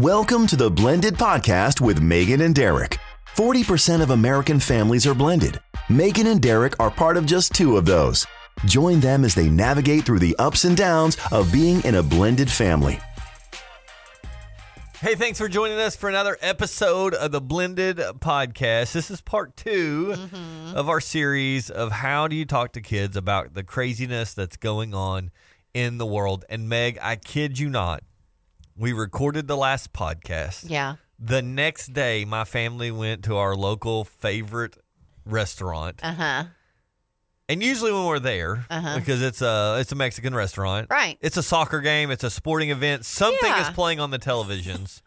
Welcome to the Blended Podcast with Megan and Derek. 40% of American families are blended. Megan and Derek are part of just two of those. Join them as they navigate through the ups and downs of being in a blended family. Hey, thanks for joining us for another episode of the Blended Podcast. This is part 2 mm-hmm. of our series of how do you talk to kids about the craziness that's going on in the world. And Meg, I kid you not, we recorded the last podcast. Yeah. The next day, my family went to our local favorite restaurant. Uh huh. And usually when we're there, Uh-huh. because it's a it's a Mexican restaurant, Right. It's a soccer game, it's a sporting event. Something is playing on the televisions.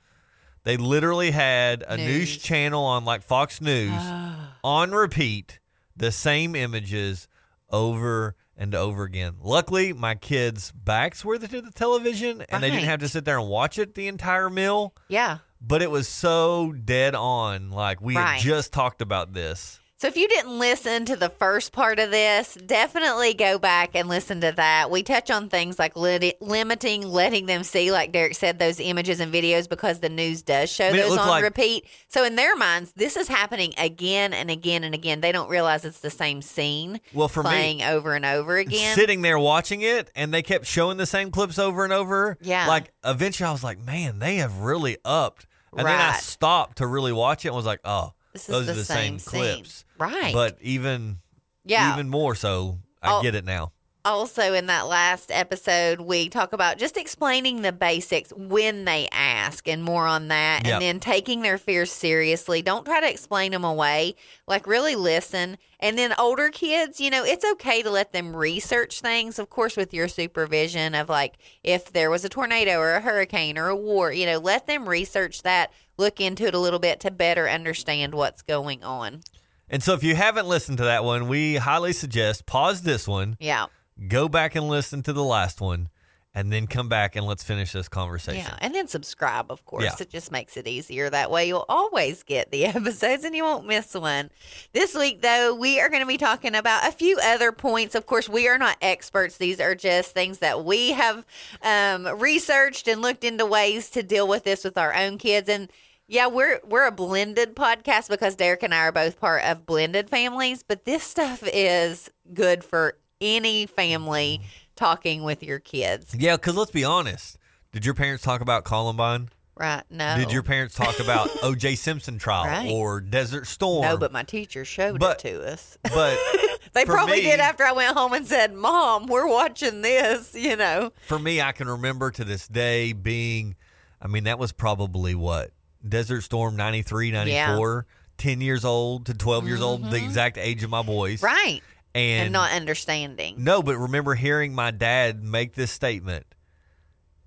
they literally had a news. News. channel on like Fox News on repeat, the same images over and over again. Luckily, my kids' backs were to the television, and they didn't have to sit there and watch it the entire meal. Yeah. But it was so dead on, like we Right. had just talked about this. So if you didn't listen to the first part of this, definitely go back and listen to that. We touch on things like lit- limiting, letting them see, like Derek said, those images and videos because the news does show I mean, those on like- repeat. So in their minds, this is happening again and again and again. They don't realize it's the same scene Well, for me, over and over again. sitting there watching it and they kept showing the same clips over and over. Yeah. Like eventually I was like, man, they have really upped. And then I stopped to really watch it and was like, oh, This is those the are the same same, clips. Right. But even yeah. even more so, I Oh. get it now. also in that last episode we talk about just explaining the basics when they ask and more on that Yep. and then taking their fears seriously don't try to explain them away like really listen and then older kids you know it's okay to let them research things of course with your supervision of like if there was a tornado or a hurricane or a war you know let them research that look into it a little bit to better understand what's going on And so if you haven't listened to that one, we highly suggest pause this one, yeah go back and listen to the last one, and then come back and let's finish this conversation. Yeah, and then subscribe, of course. Yeah. It just makes it easier. That way, you'll always get the episodes and you won't miss one. This week, though, we are going to be talking about a few other points. Of course, we are not experts, these are just things that we have um, researched and looked into ways to deal with this with our own kids. And yeah, we're we're a blended podcast because Derek and I are both part of blended families, but this stuff is good for any family talking with your kids. Yeah, because let's be honest. Did your parents talk about Columbine? Right? No. Did your parents talk about O.J. Simpson trial Right. or Desert Storm? No, but my teacher showed But- it to us. but They probably me- did after I went home and said, "Mom, we're watching this." You know, for me, I can remember to this day being, I mean, that was probably what Desert Storm 93, 94, 10 years old to 12 years old, the exact age of my boys. Mm-hmm. right? And, And, not understanding. no, but remember hearing my dad make this statement.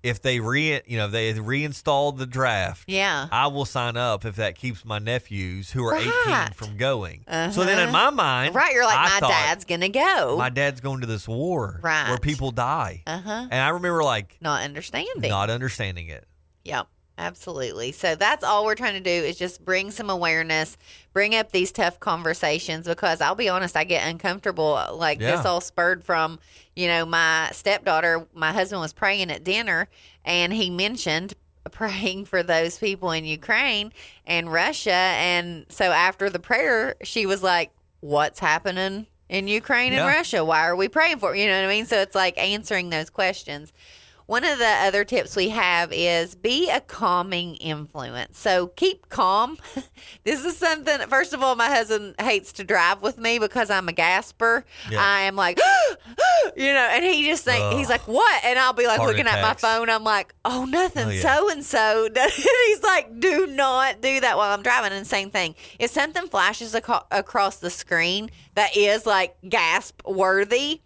If they re, you know, they reinstalled the draft, Yeah. I will sign up if that keeps my nephews who are 18 from going. So then in my mind, Right, you're like, I my thought, dad's gonna go. my dad's going to this war Right. where people die. uh huh. And I remember like Not understanding. not understanding it. Yep, absolutely. So that's all we're trying to do is just bring some awareness, bring up these tough conversations because I'll be honest, I get uncomfortable. Uh, like this all spurred from, you know, my stepdaughter, my husband was praying at dinner and he mentioned praying for those people in Ukraine and Russia. And so after the prayer, she was like, What's happening in Ukraine Yeah. and Russia? Why are we praying for? it?" You know what I mean? So it's like answering those questions. One of the other tips we have is be a calming influence. So keep calm. this is something, first of all, my husband hates to drive with me because I'm a gasper. Yeah. I am like, you know, and he just think, Ugh. he's like, what? And I'll be like Heart looking at my phone. I'm like, oh, nothing. Oh. So and so. He's like, do not do that while I'm driving. And same thing. If something flashes aco- across the screen that is like gasp worthy,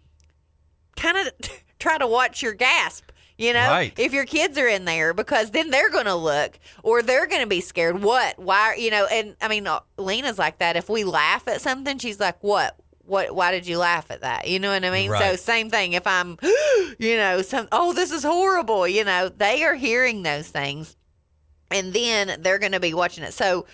kind of try to watch your gasp. You know, Right. if your kids are in there, because then they're going to look or they're going to be scared. What? Why? You know, and I mean, Lena's like that. If we laugh at something, she's like, what? What? Why did you laugh at that? You know what I mean? So same thing. If I'm, you know, some oh, this is horrible. You know, they are hearing those things, and then they're going to be watching it. So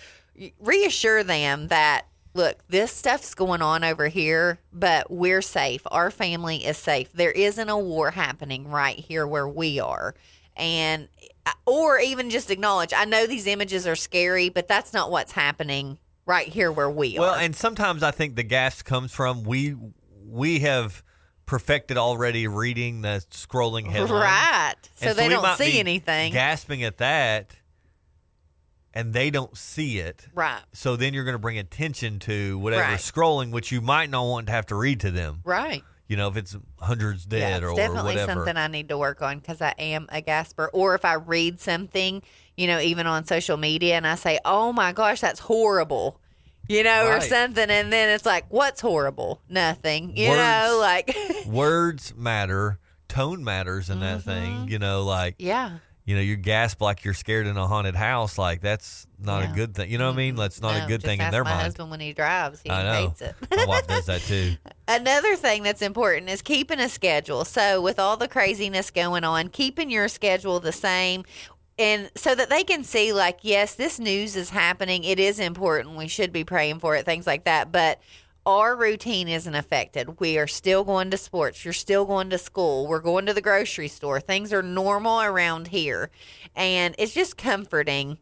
reassure them that look, this stuff's going on over here, but we're safe. Our family is safe. There isn't a war happening right here where we are. and uh, or even just acknowledge I know these images are scary, but that's not what's happening right here where we Well, are. Well, and sometimes I think the gas comes from we we have perfected already reading the scrolling headlines. right. So And they don't see anything. Gasping at that, and they don't see it. right. So then you're going to bring attention to whatever Right. scrolling, which you might not want to have to read to them. Right. You know, if it's hundreds Yeah, dead it's or definitely whatever. something I need to work on because I am a gasper. Or if I read something, you know, even on social media, and I say, "Oh my gosh, that's horrible," you know, or something, and then it's like, "What's horrible? Nothing," you Words. know, like, Words matter, tone matters in that Mm-hmm. thing. You know, like yeah, you know, you gasp like you're scared in a haunted house. Like that's not Yeah. a good thing. You know what I mean? That's not No, a good thing in their my mind. husband when he drives, he I know. hates it. My wife does that too. Another thing that's important is keeping a schedule. So, with all the craziness going on, keeping your schedule the same and so that they can see like yes, this news is happening. It is important. We should be praying for it, things like that, but our routine isn't affected. We are still going to sports. You're still going to school. We're going to the grocery store. Things are normal around here. And it's just comforting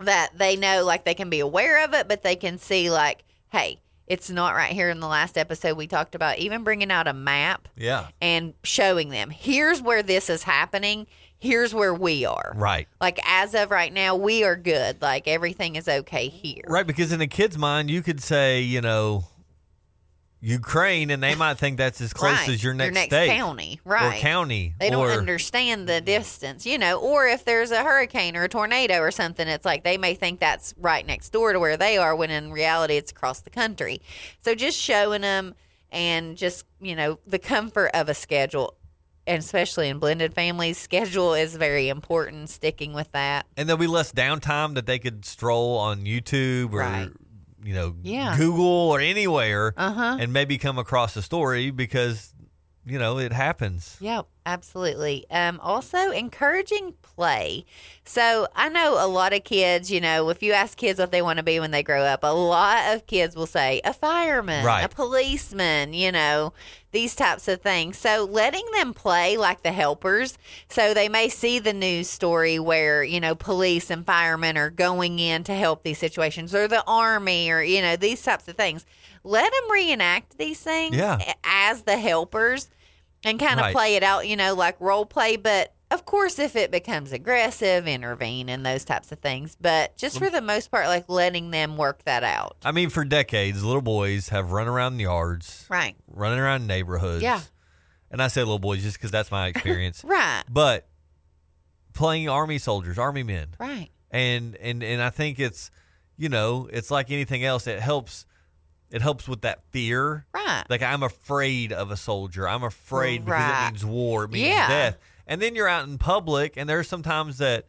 that they know like they can be aware of it, but they can see like, hey, it's not right here in the last episode we talked about even bringing out a map Yeah. and showing them here's where this is happening here's where we are Right. like as of right now we are good like everything is okay here Right, because in a kid's mind, you could say, you know, Ukraine, and they might think that's as close Right. as your next, next state county right or county. they don't understand the distance, you know, or if there's a hurricane or a tornado or something, it's like they may think that's right next door to where they are when in reality it's across the country. So just showing them and just, you know, the comfort of a schedule, and especially in blended families, schedule is very important, sticking with that. and there'll be less downtime that they could stroll on YouTube or Right. You know Yeah. Google or anywhere, Uh-huh. and maybe come across a story because you know it happens. Yep, absolutely. Um, also, encouraging play. So I know a lot of kids, you know, if you ask kids what they want to be when they grow up, a lot of kids will say a fireman, Right. a policeman, you know, these types of things. So letting them play like the helpers. So they may see the news story where, you know, police and firemen are going in to help these situations or the army or, you know, these types of things. Let them reenact these things Yeah. as the helpers and kind of Right. play it out, you know, like role play. But of course, if it becomes aggressive, intervene and those types of things. But just for the most part, like letting them work that out. I mean, for decades, little boys have run around yards, Right. running around neighborhoods. Yeah. and I say little boys just because that's my experience. Right. but playing army soldiers, army men, Right. and and and I think it's you know it's like anything else. It helps. It helps with that fear. Right. Like I'm afraid of a soldier. I'm afraid because Right. it means war. It means Yeah. death. And then you're out in public, and there's sometimes that.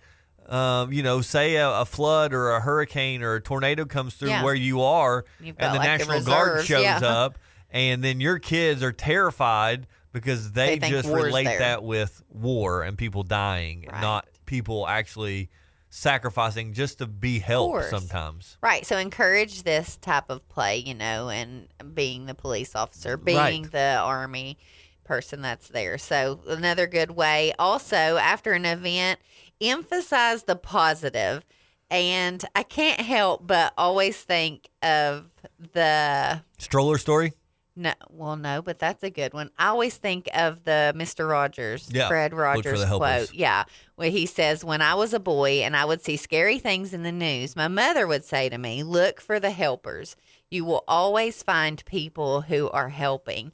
Um, you know, say a, a flood or a hurricane or a tornado comes through Yeah. where you are, and the like, the National Guard shows yeah. up, and then your kids are terrified because they, They just relate there. that with war and people dying, Right. not people actually sacrificing just to be helped sometimes. Right. So encourage this type of play, you know, and being the police officer, being Right. the army person that's there. So another good way. Also, after an event, emphasize the positive. And I can't help but always think of the Stroller story? No, well, no, but that's a good one. I always think of the Mister Rogers, Yeah, Fred Rogers quote. Yeah, where he says, "When I was a boy and I would see scary things in the news, my mother would say to me, "Look for the helpers. You will always find people who are helping."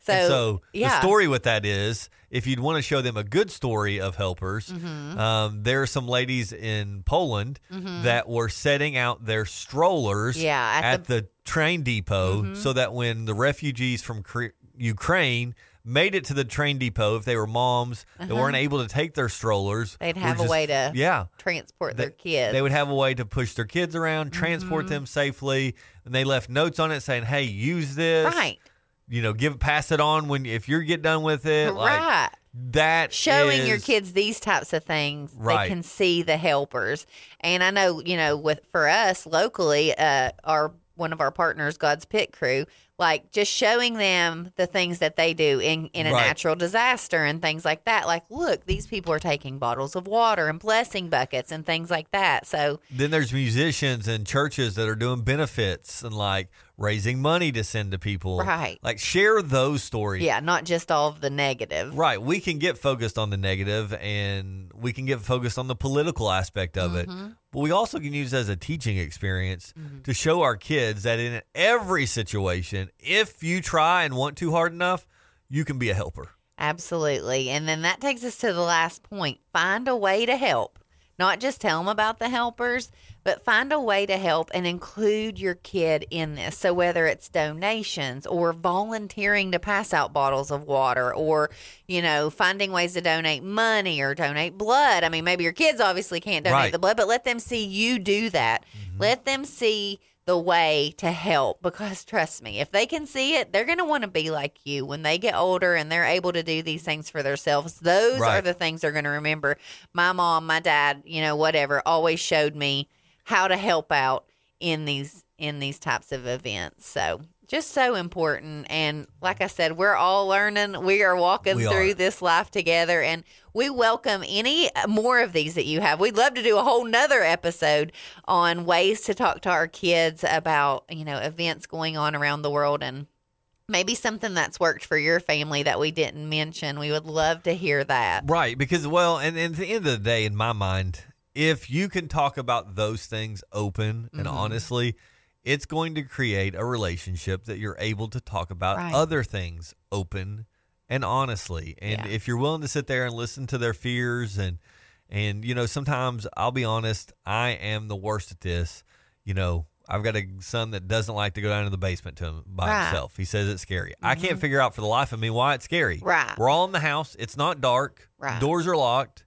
So, And so yeah, the story with that is if you'd want to show them a good story of helpers, Mm-hmm. um, there are some ladies in Poland that were setting out their strollers Yeah, at at, the, train depot Mm-hmm. so that when the refugees from Cre- Ukraine made it to the train depot, if they were moms that weren't able to take their strollers, Uh-huh. They'd have a just- way to yeah. transport their kids. They would have a way to push their kids around, Mm-hmm. transport them safely, and they left notes on it saying, "Hey, use this." right, you know, give pass it on when if you get done with it. Like right. that showing your kids these types of things Right. they can see the helpers and i know you know with for us locally uh our one of our partners, God's Pit Crew, like just showing them the things that they do in, in a Right. natural disaster and things like that. Like, look, these people are taking bottles of water and blessing buckets and things like that. So, Then there's musicians and churches that are doing benefits and like raising money to send to people. Right. Like share those stories. yeah, not just all of the negative. Right. We can get focused on the negative and we can get focused on the political aspect of it. Mm-hmm. But we also can use it as a teaching experience mm-hmm. to show our kids that in every situation, if you try and want to hard enough, you can be a helper. Absolutely. And then that takes us to the last point find a way to help. Not just tell them about the helpers, but find a way to help and include your kid in this. So, whether it's donations or volunteering to pass out bottles of water or, you know, finding ways to donate money or donate blood. I mean, maybe your kids obviously can't donate Right. the blood, but let them see you do that. Mm-hmm. Let them see the way to help because trust me, if they can see it, they're going to want to be like you when they get older and they're able to do these things for themselves. Those are the things they're going to remember. My mom, my dad, you know, whatever, always showed me how to help out in these in these types of events. So, just so important and like I said, we're all learning. We are walking We through are. this life together and we welcome any more of these that you have. We'd love to do a whole nother episode on ways to talk to our kids about, you know, events going on around the world and maybe something that's worked for your family that we didn't mention. We would love to hear that. Right. Because, well, and, and at the end of the day, in my mind, if you can talk about those things open and Mm-hmm. honestly, it's going to create a relationship that you're able to talk about Right. other things open and honestly. And Yeah. if you're willing to sit there and listen to their fears and and you know, sometimes I'll be honest, I am the worst at this. You know, I've got a son that doesn't like to go down to the basement to him by Right. himself. He says it's scary. I mm-hmm. can't figure out for the life of me why it's scary. Right. We're all in the house. It's not dark. Right. Doors are locked.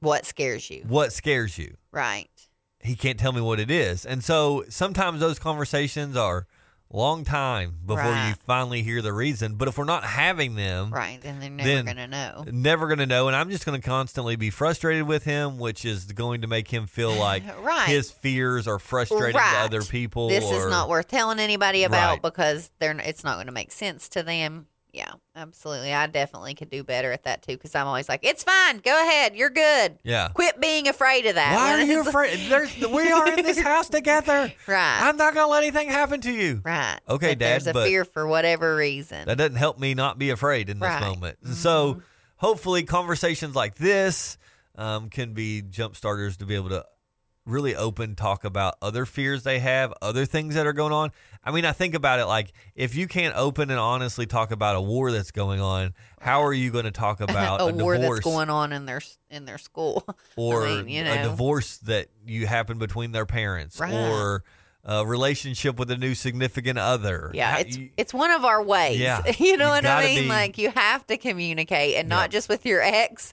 What scares you? What scares you? Right. He can't tell me what it is. And so sometimes those conversations are long time before you finally hear the reason. But if we're not having them, Right. Then they're never going to know. never going to know. And I'm just going to constantly be frustrated with him, which is going to make him feel like Right. his fears are frustrating Right. to other people. This is not worth telling anybody about Right. because they're it's not going to make sense to them. Yeah, absolutely. I definitely could do better at that too because I'm always like, "It's fine. Go ahead. You're good. Yeah. Quit being afraid of that." Why are you afraid? There's, we are in this house together. Right. I'm not going to let anything happen to you. Right. Okay, But There's a but- fear for whatever reason. That doesn't help me not be afraid in this Right. Mm-hmm. moment. So hopefully conversations like this um, can be jump starters to be able to really open talk about other fears they have, other things that are going on. I mean, I think about it like if you can't open and honestly talk about a war that's going on, how are you going to talk about a, a, war divorce that's going on in their in their school. or I mean, you a divorce that you happen between their parents Right. or a relationship with a new significant other? Yeah, How- it's you- it's one of our ways. Yeah. You know You what I mean? be- like you have to communicate and not just with your ex,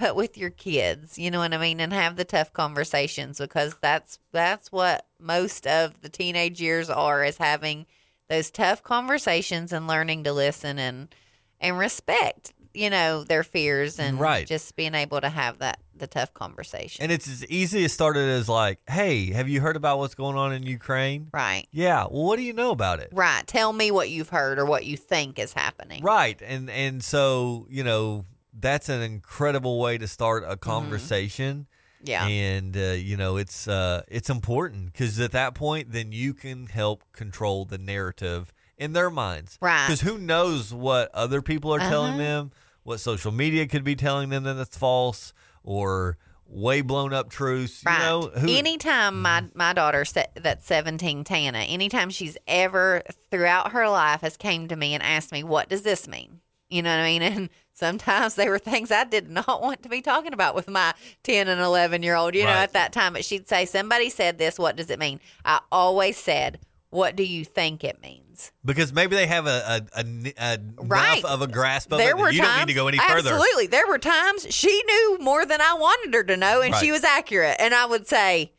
but with your kids. You know what I mean? And have the tough conversations because that's that's what most of the teenage years are is having those tough conversations and learning to listen and and respect, you know, their fears and Right. just being able to have that the tough conversation. And it's as easy as started as like, hey, have you heard about what's going on in Ukraine? right. Yeah. Well, what do you know about it? Right. Tell me what you've heard or what you think is happening. Right. And and so you know that's an incredible way to start a conversation. Mm-hmm. Yeah. And uh, you know it's uh, it's important because at that point, then you can help control the narrative in their minds. Right. Because who knows what other people are telling Uh-huh. them, what social media could be telling them that that's false or way blown up truths. Right. You know, who, anytime my mm-hmm. my daughter that's 17 Tana, anytime she's ever throughout her life has came to me and asked me, "What does this mean?" You know what I mean? And sometimes they were things I did not want to be talking about with my 10 and 11 year old, you know, at that time. But she'd say, Somebody said this. What does it mean? I always said, What do you think it means? Because maybe they have a, a, a, a Right. enough of a grasp of there it. were you times, don't need to go any further. Absolutely. There were times she knew more than I wanted her to know, and she was accurate. And I would say,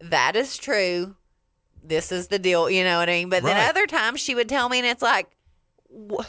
That is true. This is the deal. You know what I mean? But Right. then other times she would tell me, and it's like,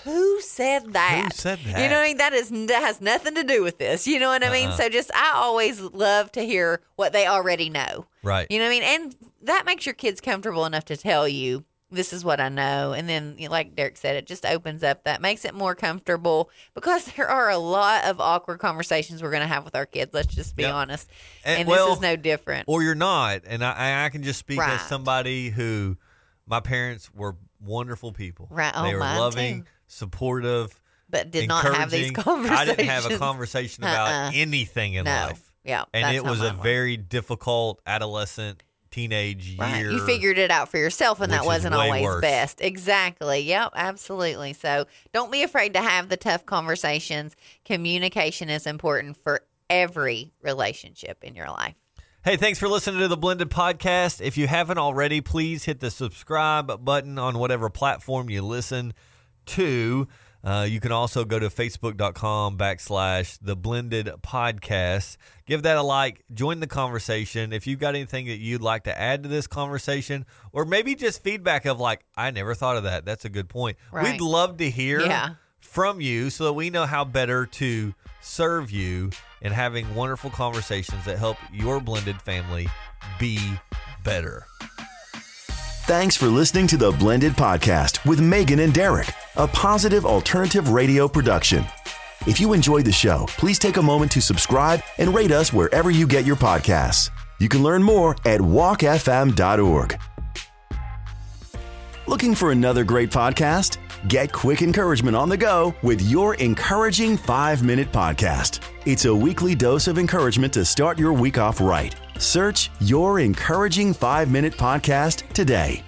who said that? said that? You know what I mean? That is that has nothing to do with this. You know what I mean? Uh-uh. So just I always love to hear what they already know. Right. You know what I mean? And that makes your kids comfortable enough to tell you this is what I know. And then, like Derek said, it just opens up that makes it more comfortable because there are a lot of awkward conversations we're going to have with our kids. Let's just be Yep. honest. And- And, well, this is no different. or you're not. And I, I can just speak Right. as somebody who my parents were wonderful people. Right. Oh, they were loving, too. supportive, but did not have these conversations. I didn't have a conversation about Uh-uh. anything in No. life. Yeah. And it was a very difficult adolescent teenage Right. year. You figured it out for yourself, and that wasn't always worse. best. Exactly. Yep. Absolutely. So don't be afraid to have the tough conversations. Communication is important for every relationship in your life. Hey, thanks for listening to the Blended Podcast. If you haven't already, please hit the subscribe button on whatever platform you listen to. Uh, you can also go to facebook.com backslash the blended podcast. Give that a like. Join the conversation. If you've got anything that you'd like to add to this conversation, or maybe just feedback of like, I never thought of that. That's a good point. Right. We'd love to hear Yeah. from you so that we know how better to serve you and having wonderful conversations that help your blended family be better. Thanks for listening to the Blended Podcast with Megan and Derek, a positive alternative radio production. If you enjoyed the show, please take a moment to subscribe and rate us wherever you get your podcasts. You can learn more at walkfm.org. Looking for another great podcast? Get quick encouragement on the go with your encouraging five minute podcast. It's a weekly dose of encouragement to start your week off right. Search your encouraging five minute podcast today.